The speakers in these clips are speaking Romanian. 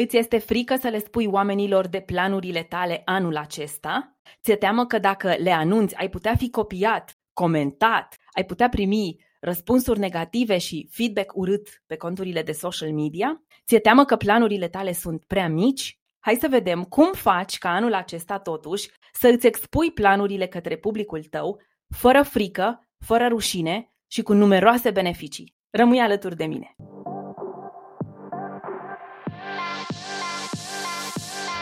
Îți este frică să le spui oamenilor de planurile tale anul acesta? Ți-e teamă că dacă le anunți ai putea fi copiat, comentat, ai putea primi răspunsuri negative și feedback urât pe conturile de social media? Ți-e teamă că planurile tale sunt prea mici? Hai să vedem cum faci ca anul acesta totuși să îți expui planurile către publicul tău, fără frică, fără rușine și cu numeroase beneficii. Rămâi alături de mine!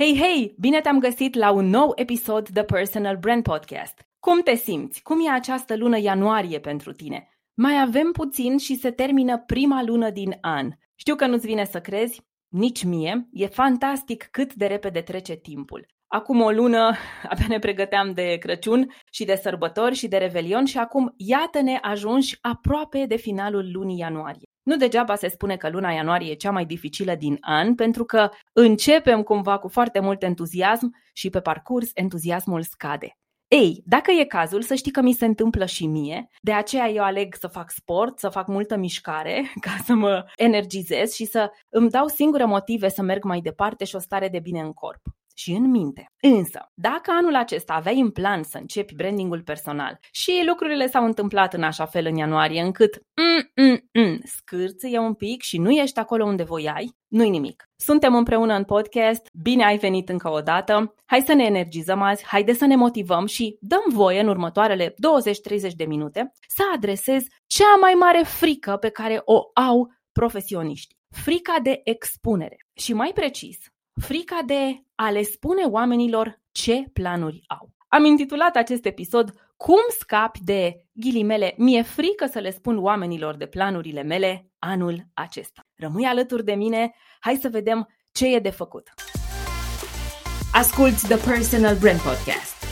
Hei, hei! Bine te-am găsit la un nou episod The Personal Brand Podcast. Cum te simți? Cum e această lună ianuarie pentru tine? Mai avem puțin și se termină prima lună din an. Știu că nu-ți vine să crezi, nici mie. E fantastic cât de repede trece timpul. Acum o lună abia ne pregăteam de Crăciun și de sărbători și de Revelion și acum iată-ne ajunși aproape de finalul lunii ianuarie. Nu degeaba se spune că luna ianuarie e cea mai dificilă din an, pentru că începem cumva cu foarte mult entuziasm și pe parcurs entuziasmul scade. Ei, dacă e cazul, să știi că mi se întâmplă și mie, de aceea eu aleg să fac sport, să fac multă mișcare ca să mă energizez și să îmi dau singure motive să merg mai departe și o stare de bine în corp și în minte. Însă, dacă anul acesta aveai în plan să începi brandingul personal și lucrurile s-au întâmplat în așa fel în ianuarie încât mm, mm, mm, scârțâie un pic și nu ești acolo unde voiai, nu-i nimic. Suntem împreună în podcast, bine ai venit încă o dată, hai să ne energizăm azi, haide să ne motivăm și dăm voie în următoarele 20-30 de minute să adresez cea mai mare frică pe care o au profesioniști. Frica de expunere. Și mai precis, frica de a le spune oamenilor ce planuri au. Am intitulat acest episod Cum scapi de ghilimele mi-e frică să le spun oamenilor de planurile mele anul acesta. Rămâi alături de mine, hai să vedem ce e de făcut. Asculți The Personal Brand Podcast.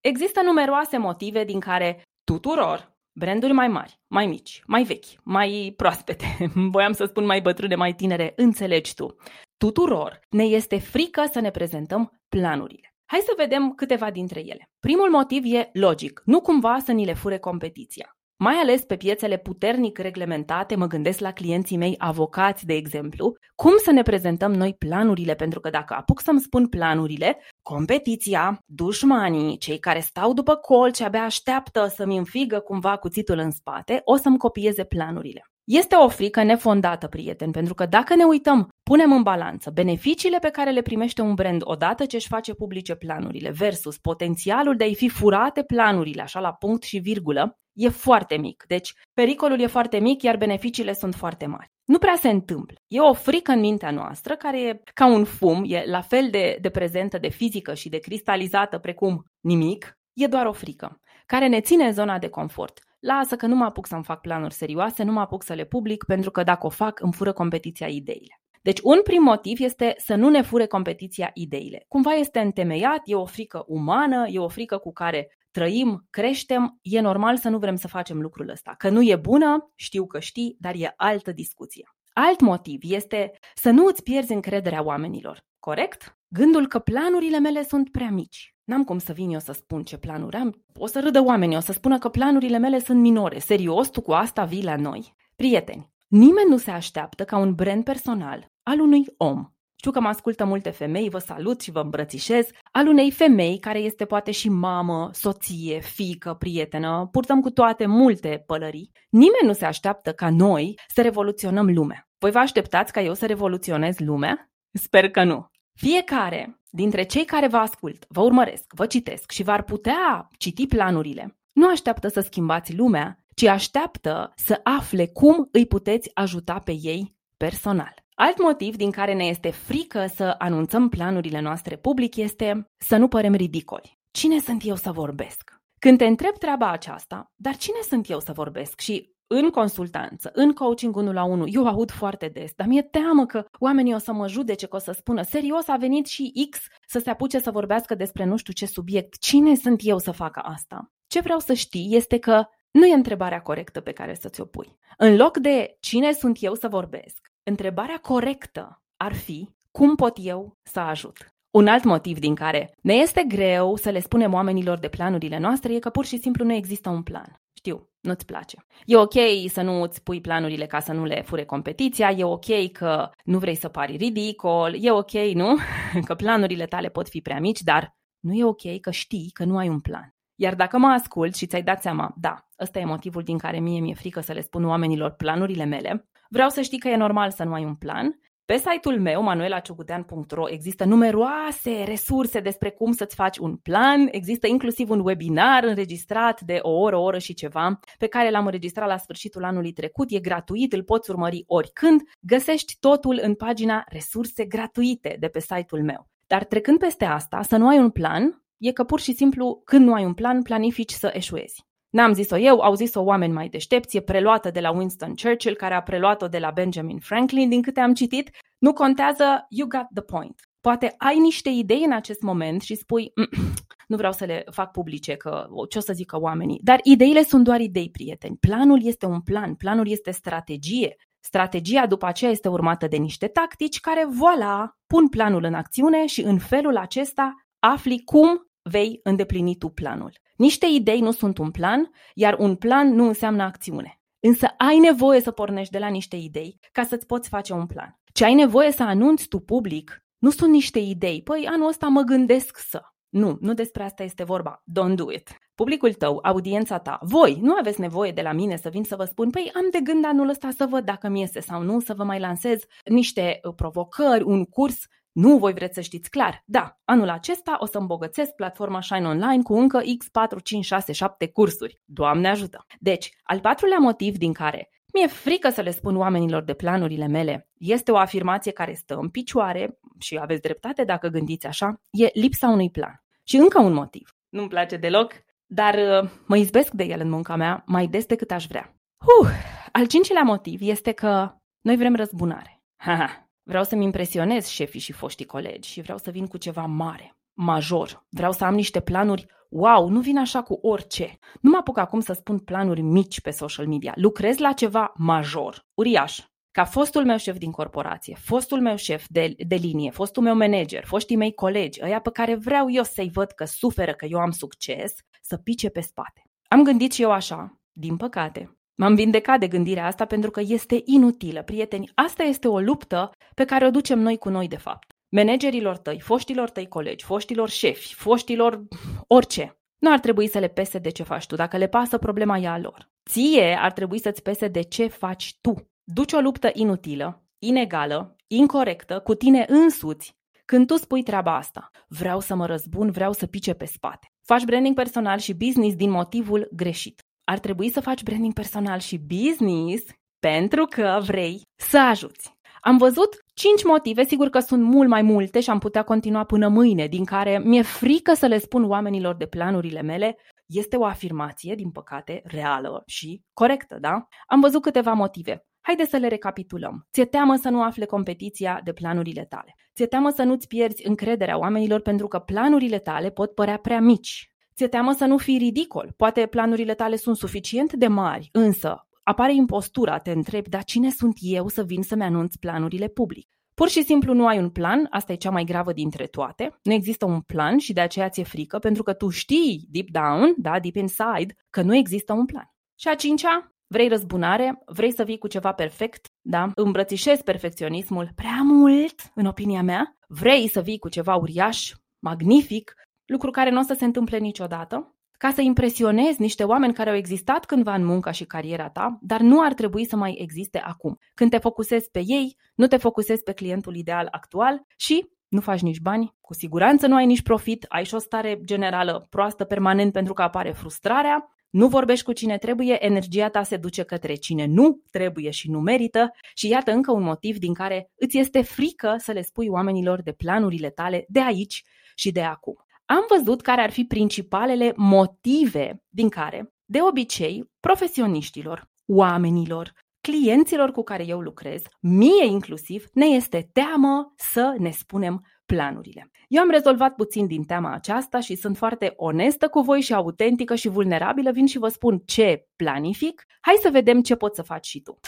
Există numeroase motive din care tuturor, branduri mai mari, mai mici, mai vechi, mai proaspete, voiam să spun mai bătrâne, mai tinere, înțelegi tu. Tuturor ne este frică să ne prezentăm planurile. Hai să vedem câteva dintre ele. Primul motiv e logic, nu cumva să ni le fure competiția. Mai ales pe piețele puternic reglementate, mă gândesc la clienții mei avocați, de exemplu, cum să ne prezentăm noi planurile, pentru că dacă apuc să-mi spun planurile, competiția, dușmanii, cei care stau după colț și abia așteaptă să-mi înfigă cumva cuțitul în spate, o să-mi copieze planurile. Este o frică nefondată, prieten, pentru că dacă ne uităm, punem în balanță beneficiile pe care le primește un brand odată ce își face publice planurile versus potențialul de a-i fi furate planurile, așa la punct și virgulă, e foarte mic. Deci pericolul e foarte mic, iar beneficiile sunt foarte mari. Nu prea se întâmplă. E o frică în mintea noastră care e ca un fum, e la fel de, de prezentă, de fizică și de cristalizată precum nimic, e doar o frică, care ne ține în zona de confort. Lasă că nu mă apuc să-mi fac planuri serioase, nu mă apuc să le public, pentru că dacă o fac, îmi fură competiția ideile. Deci un prim motiv este să nu ne fure competiția ideile. Cumva este întemeiat, e o frică umană, e o frică cu care trăim, creștem, e normal să nu vrem să facem lucrul ăsta. Că nu e bună, știu că știi, dar e altă discuție. Alt motiv este să nu îți pierzi încrederea oamenilor, corect? Gândul că planurile mele sunt prea mici. N-am cum să vin eu să spun ce planuri am. O să râdă oamenii, o să spună că planurile mele sunt minore. Serios, tu cu asta vii la noi? Prieteni, nimeni nu se așteaptă ca un brand personal al unui om știu că mă ascultă multe femei, vă salut și vă îmbrățișez, al unei femei care este poate și mamă, soție, fică, prietenă, purtăm cu toate multe pălării. Nimeni nu se așteaptă ca noi să revoluționăm lumea. Voi vă așteptați ca eu să revoluționez lumea? Sper că nu. Fiecare dintre cei care vă ascult, vă urmăresc, vă citesc și v-ar putea citi planurile, nu așteaptă să schimbați lumea, ci așteaptă să afle cum îi puteți ajuta pe ei personal. Alt motiv din care ne este frică să anunțăm planurile noastre public este să nu părem ridicoli. Cine sunt eu să vorbesc? Când te întreb treaba aceasta, dar cine sunt eu să vorbesc și în consultanță, în coaching 1 la 1, eu aud foarte des, dar mi-e teamă că oamenii o să mă judece, că o să spună, serios, a venit și X să se apuce să vorbească despre nu știu ce subiect. Cine sunt eu să facă asta? Ce vreau să știi este că nu e întrebarea corectă pe care să ți-o pui. În loc de cine sunt eu să vorbesc, întrebarea corectă ar fi cum pot eu să ajut. Un alt motiv din care ne este greu să le spunem oamenilor de planurile noastre e că pur și simplu nu există un plan. Știu, nu-ți place. E ok să nu îți pui planurile ca să nu le fure competiția, e ok că nu vrei să pari ridicol, e ok, nu? Că planurile tale pot fi prea mici, dar nu e ok că știi că nu ai un plan. Iar dacă mă ascult și ți-ai dat seama, da, ăsta e motivul din care mie mi-e frică să le spun oamenilor planurile mele, vreau să știi că e normal să nu ai un plan pe site-ul meu, manuelaciugudean.ro, există numeroase resurse despre cum să-ți faci un plan. Există inclusiv un webinar înregistrat de o oră, o oră și ceva, pe care l-am înregistrat la sfârșitul anului trecut. E gratuit, îl poți urmări oricând. Găsești totul în pagina resurse gratuite de pe site-ul meu. Dar trecând peste asta, să nu ai un plan, e că pur și simplu, când nu ai un plan, planifici să eșuezi. N-am zis-o eu, au zis-o oameni mai deștepți, e preluată de la Winston Churchill, care a preluat-o de la Benjamin Franklin, din câte am citit. Nu contează, you got the point. Poate ai niște idei în acest moment și spui, mm, nu vreau să le fac publice, că ce o să zică oamenii, dar ideile sunt doar idei, prieteni. Planul este un plan, planul este strategie. Strategia după aceea este urmată de niște tactici care, voilà, pun planul în acțiune și în felul acesta afli cum vei îndeplini tu planul. Niște idei nu sunt un plan, iar un plan nu înseamnă acțiune. Însă ai nevoie să pornești de la niște idei ca să-ți poți face un plan. Ce ai nevoie să anunți tu public nu sunt niște idei. Păi anul ăsta mă gândesc să. Nu, nu despre asta este vorba. Don't do it. Publicul tău, audiența ta, voi nu aveți nevoie de la mine să vin să vă spun, păi am de gând anul ăsta să văd dacă mi iese sau nu, să vă mai lansez niște uh, provocări, un curs. Nu voi vreți să știți clar. Da, anul acesta o să îmbogățesc platforma Shine Online cu încă X, 4, 5, 6, 7 cursuri. Doamne ajută! Deci, al patrulea motiv din care mi-e frică să le spun oamenilor de planurile mele. Este o afirmație care stă în picioare și aveți dreptate dacă gândiți așa, e lipsa unui plan. Și încă un motiv. Nu-mi place deloc, dar uh, mă izbesc de el în munca mea mai des decât aș vrea. Uh, al cincilea motiv este că noi vrem răzbunare. Ha, ha, Vreau să-mi impresionez șefii și foștii colegi și vreau să vin cu ceva mare, major. Vreau să am niște planuri wow, nu vin așa cu orice. Nu mă apuc acum să spun planuri mici pe social media. Lucrez la ceva major, uriaș. Ca fostul meu șef din corporație, fostul meu șef de, de linie, fostul meu manager, foștii mei colegi, ăia pe care vreau eu să-i văd că suferă, că eu am succes, să pice pe spate. Am gândit și eu așa, din păcate, M-am vindecat de gândirea asta pentru că este inutilă, prieteni. Asta este o luptă pe care o ducem noi cu noi, de fapt. Managerilor tăi, foștilor tăi colegi, foștilor șefi, foștilor orice. Nu ar trebui să le pese de ce faci tu. Dacă le pasă, problema e a lor. Ție ar trebui să-ți pese de ce faci tu. Duci o luptă inutilă, inegală, incorrectă, cu tine însuți, când tu spui treaba asta. Vreau să mă răzbun, vreau să pice pe spate. Faci branding personal și business din motivul greșit ar trebui să faci branding personal și business pentru că vrei să ajuți. Am văzut cinci motive, sigur că sunt mult mai multe și am putea continua până mâine, din care mi-e frică să le spun oamenilor de planurile mele. Este o afirmație, din păcate, reală și corectă, da? Am văzut câteva motive. Haideți să le recapitulăm. Ți-e teamă să nu afle competiția de planurile tale. Ți-e teamă să nu-ți pierzi încrederea oamenilor pentru că planurile tale pot părea prea mici Ți-e teamă să nu fii ridicol. Poate planurile tale sunt suficient de mari, însă apare impostura, te întrebi, dar cine sunt eu să vin să-mi anunț planurile public? Pur și simplu nu ai un plan, asta e cea mai gravă dintre toate. Nu există un plan și de aceea ți-e frică, pentru că tu știi deep down, da, deep inside, că nu există un plan. Și a cincea, vrei răzbunare, vrei să vii cu ceva perfect, da, îmbrățișezi perfecționismul prea mult, în opinia mea, vrei să vii cu ceva uriaș, magnific, lucru care nu o să se întâmple niciodată, ca să impresionezi niște oameni care au existat cândva în munca și cariera ta, dar nu ar trebui să mai existe acum. Când te focusezi pe ei, nu te focusezi pe clientul ideal actual și nu faci nici bani, cu siguranță nu ai nici profit, ai și o stare generală proastă permanent pentru că apare frustrarea, nu vorbești cu cine trebuie, energia ta se duce către cine nu trebuie și nu merită și iată încă un motiv din care îți este frică să le spui oamenilor de planurile tale de aici și de acum am văzut care ar fi principalele motive din care, de obicei, profesioniștilor, oamenilor, clienților cu care eu lucrez, mie inclusiv, ne este teamă să ne spunem planurile. Eu am rezolvat puțin din teama aceasta și sunt foarte onestă cu voi și autentică și vulnerabilă. Vin și vă spun ce planific. Hai să vedem ce poți să faci și tu.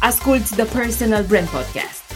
Asculți The Personal Brand Podcast.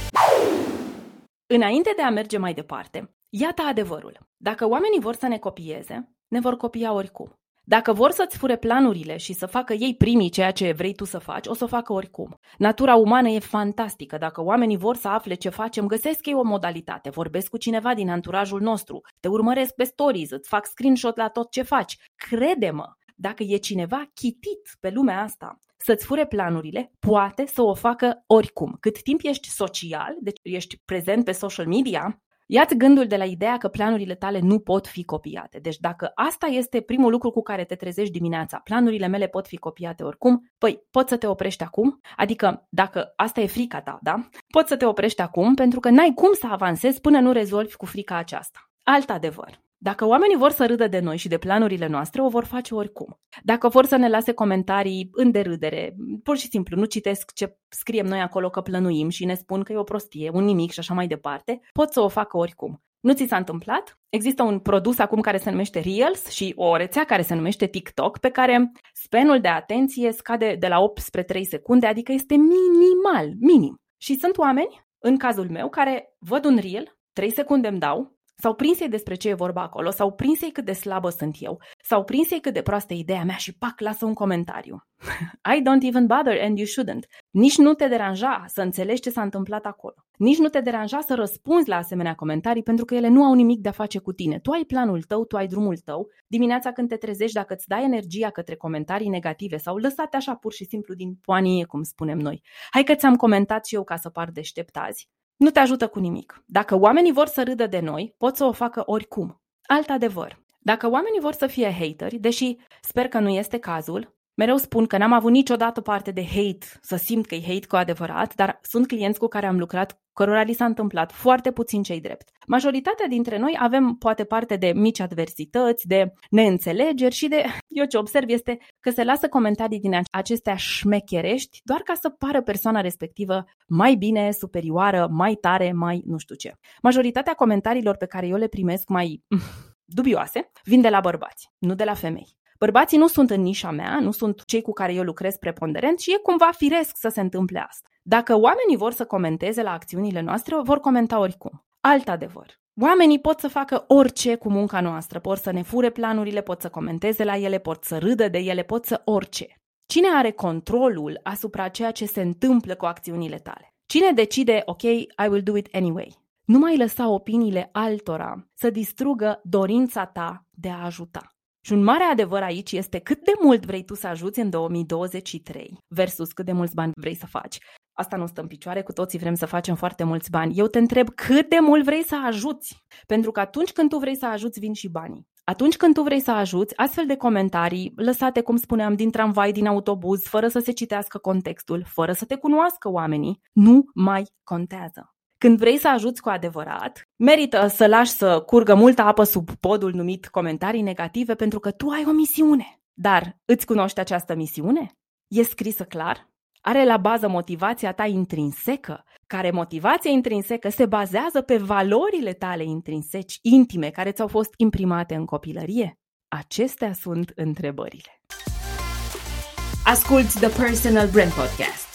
Înainte de a merge mai departe, iată adevărul. Dacă oamenii vor să ne copieze, ne vor copia oricum. Dacă vor să-ți fure planurile și să facă ei primii ceea ce vrei tu să faci, o să o facă oricum. Natura umană e fantastică. Dacă oamenii vor să afle ce facem, găsesc ei o modalitate. Vorbesc cu cineva din anturajul nostru, te urmăresc pe stories, îți fac screenshot la tot ce faci. Crede-mă, dacă e cineva chitit pe lumea asta să-ți fure planurile, poate să o facă oricum. Cât timp ești social, deci ești prezent pe social media, Ia-ți gândul de la ideea că planurile tale nu pot fi copiate. Deci dacă asta este primul lucru cu care te trezești dimineața, planurile mele pot fi copiate oricum, păi poți să te oprești acum? Adică dacă asta e frica ta, da? Poți să te oprești acum pentru că n-ai cum să avansezi până nu rezolvi cu frica aceasta. Alt adevăr. Dacă oamenii vor să râdă de noi și de planurile noastre, o vor face oricum. Dacă vor să ne lase comentarii în derâdere, pur și simplu nu citesc ce scriem noi acolo că plănuim și ne spun că e o prostie, un nimic și așa mai departe, pot să o facă oricum. Nu ți s-a întâmplat? Există un produs acum care se numește Reels și o rețea care se numește TikTok, pe care spenul de atenție scade de la 8 spre 3 secunde, adică este minimal, minim. Și sunt oameni, în cazul meu, care văd un reel, 3 secunde îmi dau, sau prinsei despre ce e vorba acolo, sau prinsei cât de slabă sunt eu, sau prinsei cât de proastă ideea mea și pac, lasă un comentariu. I don't even bother and you shouldn't. Nici nu te deranja să înțelegi ce s-a întâmplat acolo. Nici nu te deranja să răspunzi la asemenea comentarii pentru că ele nu au nimic de a face cu tine. Tu ai planul tău, tu ai drumul tău. Dimineața când te trezești, dacă îți dai energia către comentarii negative sau lăsate așa pur și simplu din poanie, cum spunem noi. Hai că ți-am comentat și eu ca să par deștept azi nu te ajută cu nimic. Dacă oamenii vor să râdă de noi, pot să o facă oricum. Alt adevăr. Dacă oamenii vor să fie hateri, deși sper că nu este cazul, Mereu spun că n-am avut niciodată parte de hate, să simt că e hate cu adevărat, dar sunt clienți cu care am lucrat, cărora li s-a întâmplat foarte puțin cei drept. Majoritatea dintre noi avem poate parte de mici adversități, de neînțelegeri și de, eu ce observ este că se lasă comentarii din acestea șmecherești doar ca să pară persoana respectivă mai bine, superioară, mai tare, mai nu știu ce. Majoritatea comentariilor pe care eu le primesc mai dubioase vin de la bărbați, nu de la femei. Bărbații nu sunt în nișa mea, nu sunt cei cu care eu lucrez preponderent și e cumva firesc să se întâmple asta. Dacă oamenii vor să comenteze la acțiunile noastre, vor comenta oricum. Alt adevăr. Oamenii pot să facă orice cu munca noastră, pot să ne fure planurile, pot să comenteze la ele, pot să râdă de ele, pot să orice. Cine are controlul asupra ceea ce se întâmplă cu acțiunile tale? Cine decide, ok, I will do it anyway? Nu mai lăsa opiniile altora să distrugă dorința ta de a ajuta. Și un mare adevăr aici este cât de mult vrei tu să ajuți în 2023 versus cât de mulți bani vrei să faci. Asta nu stă în picioare, cu toții vrem să facem foarte mulți bani. Eu te întreb cât de mult vrei să ajuți. Pentru că atunci când tu vrei să ajuți, vin și banii. Atunci când tu vrei să ajuți, astfel de comentarii, lăsate, cum spuneam, din tramvai, din autobuz, fără să se citească contextul, fără să te cunoască oamenii, nu mai contează. Când vrei să ajuți cu adevărat, merită să lași să curgă multă apă sub podul numit comentarii negative pentru că tu ai o misiune. Dar îți cunoști această misiune? E scrisă clar? Are la bază motivația ta intrinsecă, care motivația intrinsecă se bazează pe valorile tale intrinseci, intime, care ți-au fost imprimate în copilărie? Acestea sunt întrebările. Asculți The Personal Brand Podcast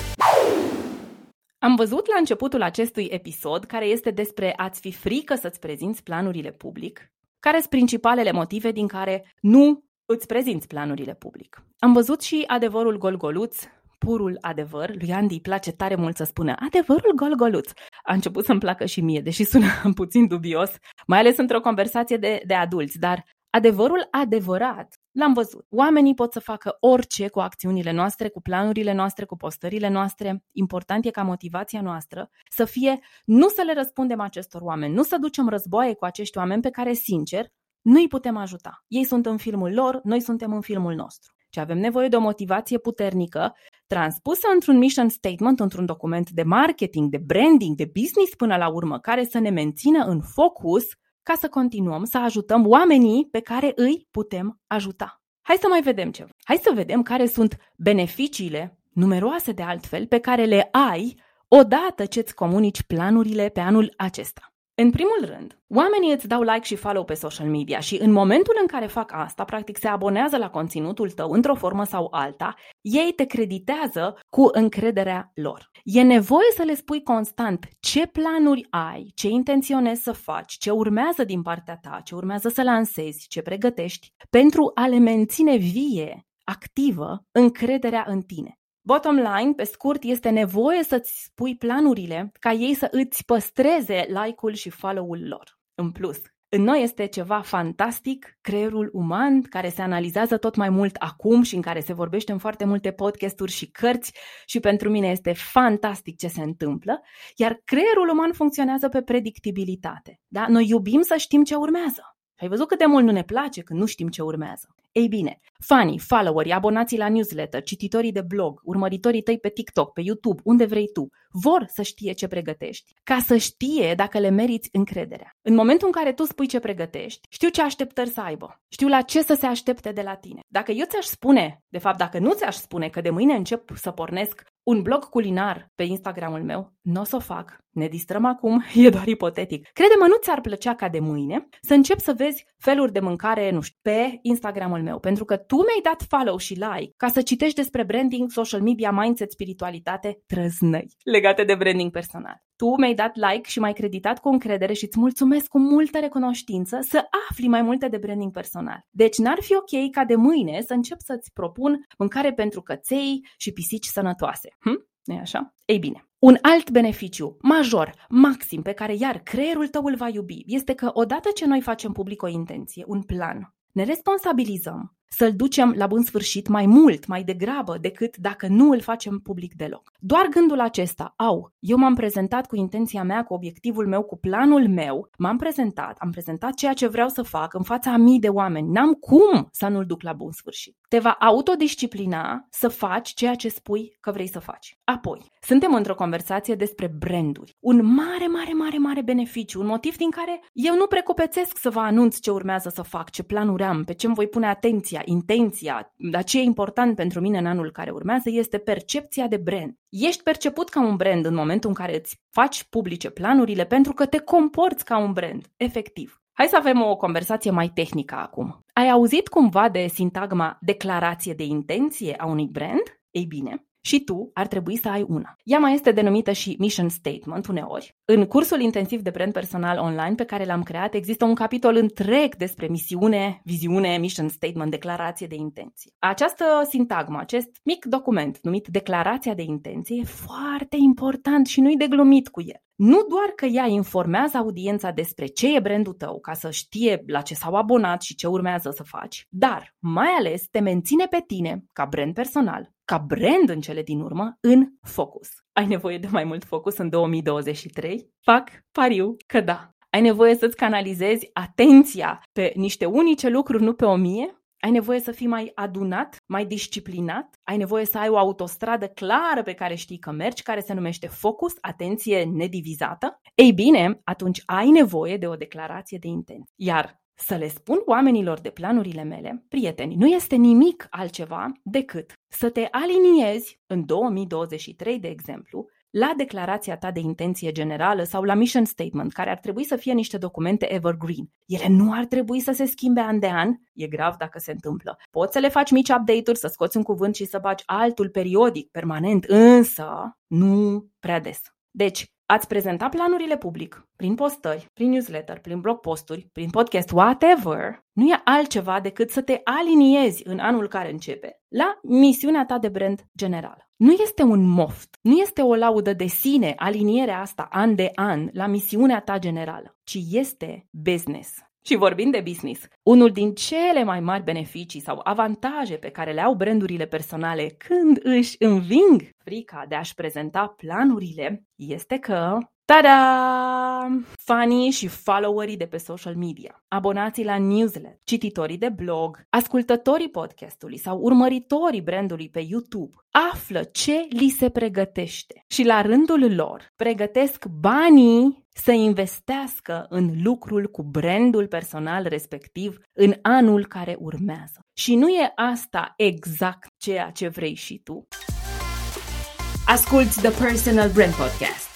am văzut la începutul acestui episod, care este despre a-ți fi frică să-ți prezinți planurile public, care sunt principalele motive din care nu îți prezinți planurile public. Am văzut și adevărul golgoluț, purul adevăr. Lui Andy îi place tare mult să spună adevărul golgoluț. A început să-mi placă și mie, deși sună puțin dubios, mai ales într-o conversație de, de adulți, dar adevărul adevărat L-am văzut. Oamenii pot să facă orice cu acțiunile noastre, cu planurile noastre, cu postările noastre. Important e ca motivația noastră să fie nu să le răspundem acestor oameni, nu să ducem războaie cu acești oameni pe care, sincer, nu îi putem ajuta. Ei sunt în filmul lor, noi suntem în filmul nostru. Și avem nevoie de o motivație puternică, transpusă într-un mission statement, într-un document de marketing, de branding, de business până la urmă, care să ne mențină în focus ca să continuăm să ajutăm oamenii pe care îi putem ajuta. Hai să mai vedem ceva. Hai să vedem care sunt beneficiile, numeroase de altfel, pe care le ai odată ce îți comunici planurile pe anul acesta. În primul rând, oamenii îți dau like și follow pe social media și în momentul în care fac asta, practic se abonează la conținutul tău într-o formă sau alta, ei te creditează cu încrederea lor. E nevoie să le spui constant ce planuri ai, ce intenționezi să faci, ce urmează din partea ta, ce urmează să lansezi, ce pregătești, pentru a le menține vie, activă, încrederea în tine. Bottom line, pe scurt, este nevoie să-ți spui planurile ca ei să îți păstreze like-ul și follow-ul lor. În plus, în noi este ceva fantastic, creierul uman, care se analizează tot mai mult acum și în care se vorbește în foarte multe podcasturi și cărți și pentru mine este fantastic ce se întâmplă, iar creierul uman funcționează pe predictibilitate. Da? Noi iubim să știm ce urmează. Ai văzut cât de mult nu ne place când nu știm ce urmează. Ei bine, fanii, followerii, abonații la newsletter, cititorii de blog, urmăritorii tăi pe TikTok, pe YouTube, unde vrei tu, vor să știe ce pregătești, ca să știe dacă le meriți încrederea. În momentul în care tu spui ce pregătești, știu ce așteptări să aibă, știu la ce să se aștepte de la tine. Dacă eu ți-aș spune, de fapt, dacă nu ți-aș spune că de mâine încep să pornesc un blog culinar pe Instagramul meu, nu o să o fac. Ne distrăm acum, e doar ipotetic. Crede-mă, nu ți-ar plăcea ca de mâine să încep să vezi feluri de mâncare, nu știu, pe Instagramul meu, pentru că tu mi-ai dat follow și like ca să citești despre branding, social media, mindset, spiritualitate, trăznăi legate de branding personal. Tu mi-ai dat like și m-ai creditat cu încredere și îți mulțumesc cu multă recunoștință să afli mai multe de branding personal. Deci n-ar fi ok ca de mâine să încep să-ți propun mâncare pentru căței și pisici sănătoase. Hm? Nu e așa? Ei bine, un alt beneficiu major, maxim, pe care iar creierul tău îl va iubi, este că odată ce noi facem public o intenție, un plan, ne responsabilizăm să-l ducem la bun sfârșit mai mult, mai degrabă, decât dacă nu îl facem public deloc. Doar gândul acesta, au, eu m-am prezentat cu intenția mea, cu obiectivul meu, cu planul meu, m-am prezentat, am prezentat ceea ce vreau să fac în fața a mii de oameni, n-am cum să nu-l duc la bun sfârșit. Te va autodisciplina să faci ceea ce spui că vrei să faci. Apoi, suntem într-o conversație despre branduri. Un mare, mare, mare, mare beneficiu, un motiv din care eu nu precupețesc să vă anunț ce urmează să fac, ce planuri am, pe ce îmi voi pune atenția, intenția, dar ce e important pentru mine în anul care urmează este percepția de brand. Ești perceput ca un brand în momentul în care îți faci publice planurile pentru că te comporți ca un brand, efectiv. Hai să avem o conversație mai tehnică acum. Ai auzit cumva de sintagma declarație de intenție a unui brand? Ei bine, și tu ar trebui să ai una. Ea mai este denumită și mission statement uneori. În cursul intensiv de brand personal online pe care l-am creat există un capitol întreg despre misiune, viziune, mission statement, declarație de intenție. Această sintagmă, acest mic document numit declarația de intenție e foarte important și nu-i de glumit cu el. Nu doar că ea informează audiența despre ce e brandul tău ca să știe la ce s-au abonat și ce urmează să faci, dar mai ales te menține pe tine, ca brand personal, ca brand în cele din urmă, în focus. Ai nevoie de mai mult focus în 2023? Fac pariu că da. Ai nevoie să-ți canalizezi atenția pe niște unice lucruri, nu pe o mie? Ai nevoie să fii mai adunat, mai disciplinat, ai nevoie să ai o autostradă clară pe care știi că mergi, care se numește focus, atenție nedivizată. Ei bine, atunci ai nevoie de o declarație de intenție. Iar să le spun oamenilor de planurile mele, prieteni, nu este nimic altceva decât să te aliniezi în 2023, de exemplu, la declarația ta de intenție generală sau la mission statement, care ar trebui să fie niște documente evergreen. Ele nu ar trebui să se schimbe an de an, e grav dacă se întâmplă. Poți să le faci mici update-uri, să scoți un cuvânt și să bagi altul periodic, permanent, însă nu prea des. Deci, Ați prezenta planurile public, prin postări, prin newsletter, prin blog posturi, prin podcast, whatever, nu e altceva decât să te aliniezi în anul care începe la misiunea ta de brand generală. Nu este un moft, nu este o laudă de sine alinierea asta an de an la misiunea ta generală, ci este business. Și vorbind de business, unul din cele mai mari beneficii sau avantaje pe care le au brandurile personale când își înving frica de a-și prezenta planurile este că Tada! Fanii și followerii de pe social media, abonații la newsletter, cititorii de blog, ascultătorii podcastului sau urmăritorii brandului pe YouTube află ce li se pregătește și la rândul lor pregătesc banii să investească în lucrul cu brandul personal respectiv în anul care urmează. Și nu e asta exact ceea ce vrei și tu? Asculți The Personal Brand Podcast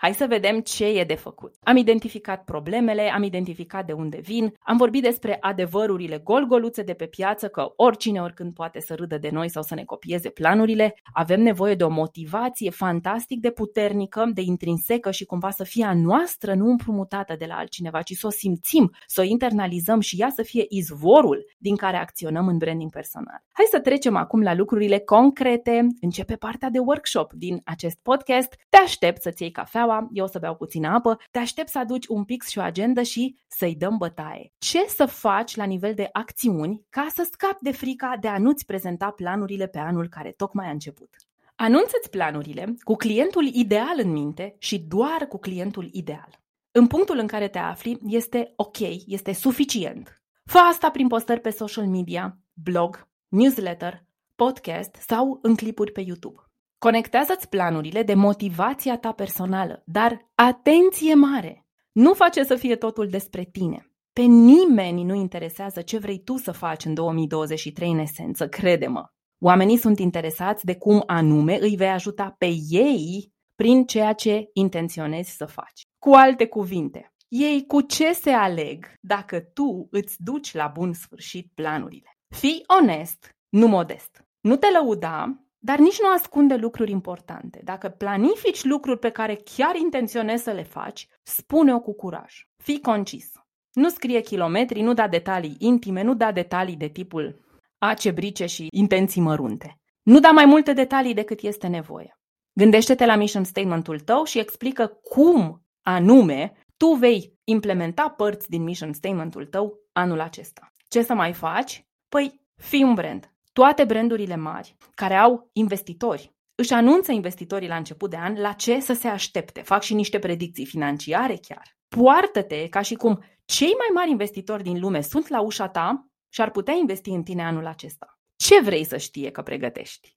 Hai să vedem ce e de făcut. Am identificat problemele, am identificat de unde vin, am vorbit despre adevărurile golgoluțe de pe piață, că oricine oricând poate să râdă de noi sau să ne copieze planurile. Avem nevoie de o motivație fantastic de puternică, de intrinsecă și cumva să fie a noastră, nu împrumutată de la altcineva, ci să o simțim, să o internalizăm și ea să fie izvorul din care acționăm în branding personal. Hai să trecem acum la lucrurile concrete. Începe partea de workshop din acest podcast. Te aștept să-ți iei cafea cafeaua, eu o să beau puțină apă, te aștept să aduci un pix și o agendă și să-i dăm bătaie. Ce să faci la nivel de acțiuni ca să scapi de frica de a nu-ți prezenta planurile pe anul care tocmai a început? Anunță-ți planurile cu clientul ideal în minte și doar cu clientul ideal. În punctul în care te afli, este ok, este suficient. Fă asta prin postări pe social media, blog, newsletter, podcast sau în clipuri pe YouTube. Conectează-ți planurile de motivația ta personală, dar atenție mare! Nu face să fie totul despre tine. Pe nimeni nu interesează ce vrei tu să faci în 2023 în esență, crede-mă. Oamenii sunt interesați de cum anume îi vei ajuta pe ei prin ceea ce intenționezi să faci. Cu alte cuvinte, ei cu ce se aleg dacă tu îți duci la bun sfârșit planurile. Fii onest, nu modest. Nu te lăuda dar nici nu ascunde lucruri importante. Dacă planifici lucruri pe care chiar intenționezi să le faci, spune-o cu curaj. Fii concis. Nu scrie kilometri, nu da detalii intime, nu da detalii de tipul a ce brice și intenții mărunte. Nu da mai multe detalii decât este nevoie. Gândește-te la mission statement-ul tău și explică cum anume tu vei implementa părți din mission statement-ul tău anul acesta. Ce să mai faci? Păi, fii un brand. Toate brandurile mari care au investitori își anunță investitorii la început de an la ce să se aștepte. Fac și niște predicții financiare chiar. Poartă-te ca și cum cei mai mari investitori din lume sunt la ușa ta și ar putea investi în tine anul acesta. Ce vrei să știe că pregătești?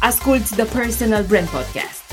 Asculți The Personal Brand Podcast.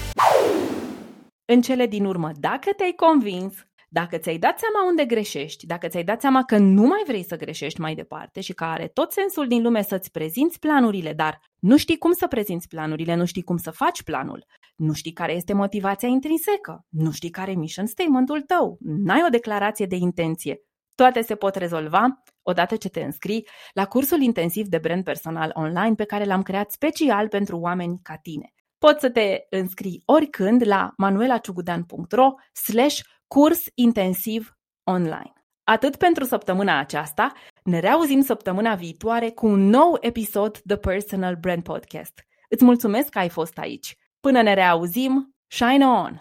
În cele din urmă, dacă te-ai convins dacă ți-ai dat seama unde greșești, dacă ți-ai dat seama că nu mai vrei să greșești mai departe și că are tot sensul din lume să-ți prezinți planurile, dar nu știi cum să prezinți planurile, nu știi cum să faci planul, nu știi care este motivația intrinsecă, nu știi care e mission statement-ul tău, n-ai o declarație de intenție, toate se pot rezolva odată ce te înscrii la cursul intensiv de brand personal online pe care l-am creat special pentru oameni ca tine. Poți să te înscrii oricând la manuelaciugudan.ro slash curs intensiv online. Atât pentru săptămâna aceasta, ne reauzim săptămâna viitoare cu un nou episod The Personal Brand Podcast. Îți mulțumesc că ai fost aici. Până ne reauzim, shine on!